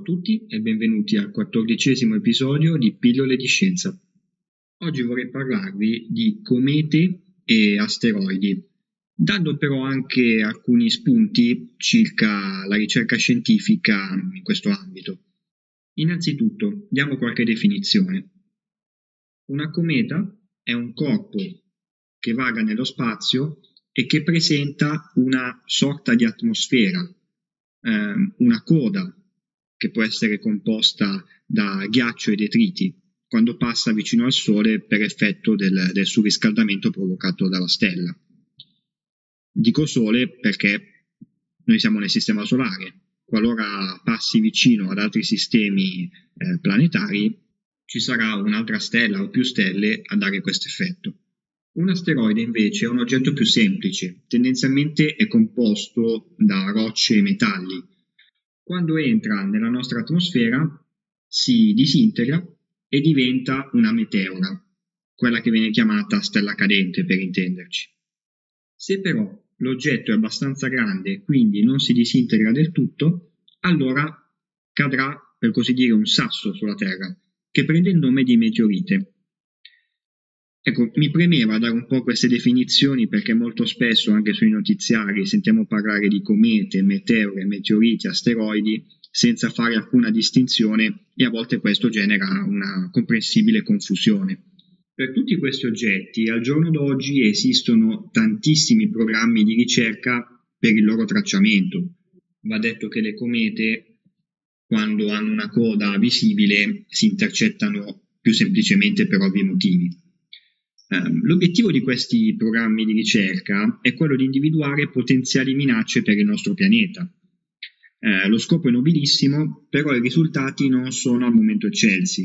a tutti e benvenuti al quattordicesimo episodio di Pillole di Scienza. Oggi vorrei parlarvi di comete e asteroidi, dando però anche alcuni spunti circa la ricerca scientifica in questo ambito. Innanzitutto, diamo qualche definizione. Una cometa è un corpo che vaga nello spazio e che presenta una sorta di atmosfera, ehm, una coda che può essere composta da ghiaccio e detriti quando passa vicino al Sole per effetto del, del surriscaldamento provocato dalla stella. Dico Sole perché noi siamo nel Sistema Solare. Qualora passi vicino ad altri sistemi eh, planetari, ci sarà un'altra stella o più stelle a dare questo effetto. Un asteroide invece è un oggetto più semplice, tendenzialmente è composto da rocce e metalli. Quando entra nella nostra atmosfera si disintegra e diventa una meteora, quella che viene chiamata stella cadente per intenderci. Se però l'oggetto è abbastanza grande e quindi non si disintegra del tutto, allora cadrà per così dire un sasso sulla Terra, che prende il nome di meteorite Ecco, mi premeva dare un po' queste definizioni perché molto spesso anche sui notiziari sentiamo parlare di comete, meteore, meteoriti, asteroidi senza fare alcuna distinzione e a volte questo genera una comprensibile confusione. Per tutti questi oggetti al giorno d'oggi esistono tantissimi programmi di ricerca per il loro tracciamento. Va detto che le comete, quando hanno una coda visibile, si intercettano più semplicemente per ovvi motivi. Ehm, l'obiettivo di questi programmi di ricerca è quello di individuare potenziali minacce per il nostro pianeta. Eh, lo scopo è nobilissimo, però i risultati non sono al momento eccelsi.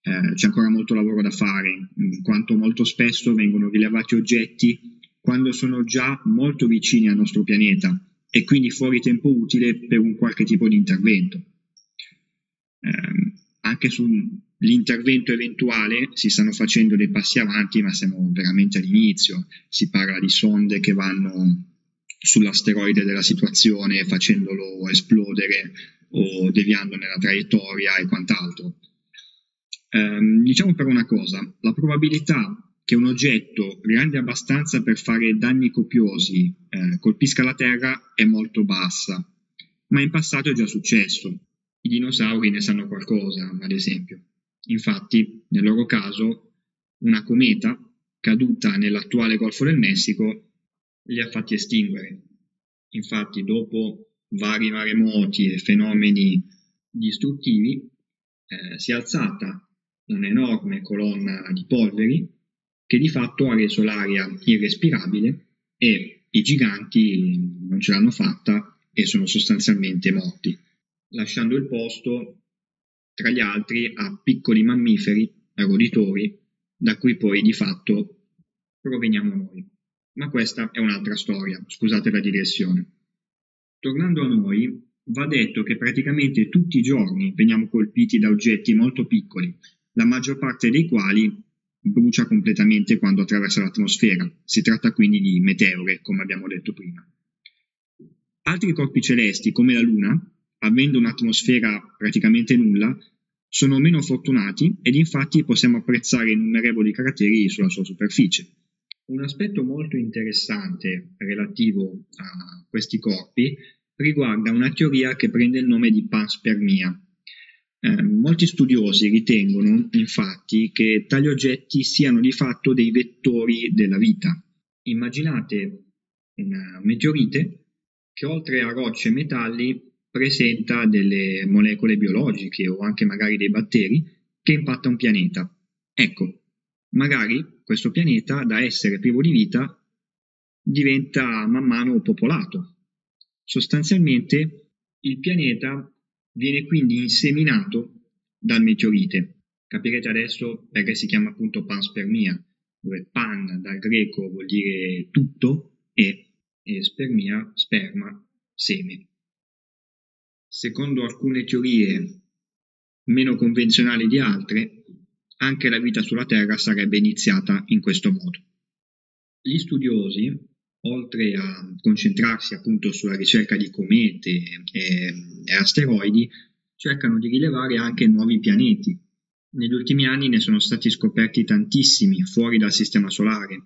Eh, c'è ancora molto lavoro da fare, in quanto molto spesso vengono rilevati oggetti quando sono già molto vicini al nostro pianeta e quindi fuori tempo utile per un qualche tipo di intervento. Eh, anche su l'intervento eventuale si stanno facendo dei passi avanti, ma siamo veramente all'inizio. Si parla di sonde che vanno sull'asteroide della situazione facendolo esplodere o deviandone la traiettoria e quant'altro. Eh, diciamo però una cosa, la probabilità che un oggetto grande abbastanza per fare danni copiosi eh, colpisca la Terra è molto bassa, ma in passato è già successo. I dinosauri ne sanno qualcosa, ad esempio. Infatti, nel loro caso, una cometa caduta nell'attuale Golfo del Messico li ha fatti estinguere. Infatti, dopo vari maremoti e fenomeni distruttivi, eh, si è alzata un'enorme colonna di polveri che di fatto ha reso l'aria irrespirabile e i giganti non ce l'hanno fatta e sono sostanzialmente morti, lasciando il posto tra gli altri a piccoli mammiferi, roditori, da cui poi di fatto proveniamo noi. Ma questa è un'altra storia, scusate la digressione. Tornando a noi, va detto che praticamente tutti i giorni veniamo colpiti da oggetti molto piccoli, la maggior parte dei quali brucia completamente quando attraversa l'atmosfera. Si tratta quindi di meteore, come abbiamo detto prima. Altri corpi celesti, come la Luna, avendo un'atmosfera praticamente nulla, sono meno fortunati ed infatti possiamo apprezzare innumerevoli crateri sulla sua superficie. Un aspetto molto interessante relativo a questi corpi riguarda una teoria che prende il nome di panspermia. Eh, molti studiosi ritengono infatti che tali oggetti siano di fatto dei vettori della vita. Immaginate una meteorite che oltre a rocce e metalli presenta delle molecole biologiche o anche magari dei batteri che impatta un pianeta. Ecco, magari questo pianeta da essere privo di vita diventa man mano popolato. Sostanzialmente il pianeta viene quindi inseminato dal meteorite. Capirete adesso perché si chiama appunto panspermia, dove pan dal greco vuol dire tutto e, e spermia, sperma, seme. Secondo alcune teorie meno convenzionali di altre, anche la vita sulla Terra sarebbe iniziata in questo modo. Gli studiosi, oltre a concentrarsi appunto sulla ricerca di comete e, e asteroidi, cercano di rilevare anche nuovi pianeti. Negli ultimi anni ne sono stati scoperti tantissimi fuori dal Sistema Solare,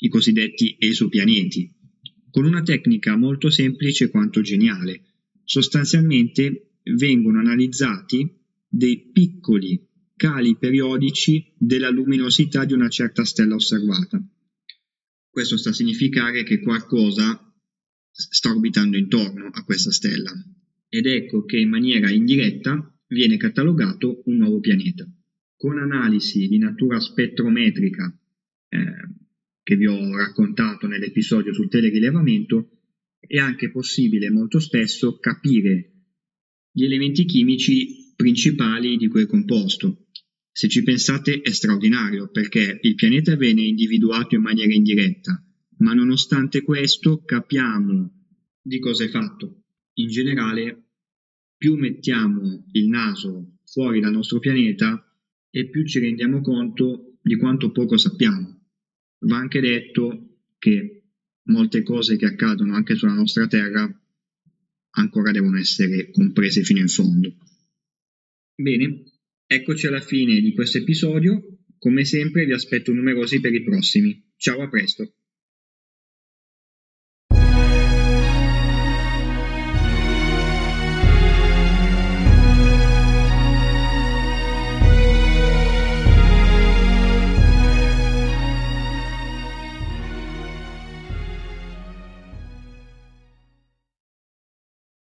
i cosiddetti esopianeti, con una tecnica molto semplice quanto geniale. Sostanzialmente vengono analizzati dei piccoli cali periodici della luminosità di una certa stella osservata. Questo sta a significare che qualcosa sta orbitando intorno a questa stella ed ecco che in maniera indiretta viene catalogato un nuovo pianeta. Con analisi di natura spettrometrica eh, che vi ho raccontato nell'episodio sul telerilevamento è anche possibile molto spesso capire gli elementi chimici principali di quel composto. Se ci pensate è straordinario perché il pianeta viene individuato in maniera indiretta, ma nonostante questo capiamo di cosa è fatto. In generale, più mettiamo il naso fuori dal nostro pianeta e più ci rendiamo conto di quanto poco sappiamo. Va anche detto che molte cose che accadono anche sulla nostra Terra ancora devono essere comprese fino in fondo. Bene, eccoci alla fine di questo episodio. Come sempre vi aspetto numerosi per i prossimi. Ciao, a presto.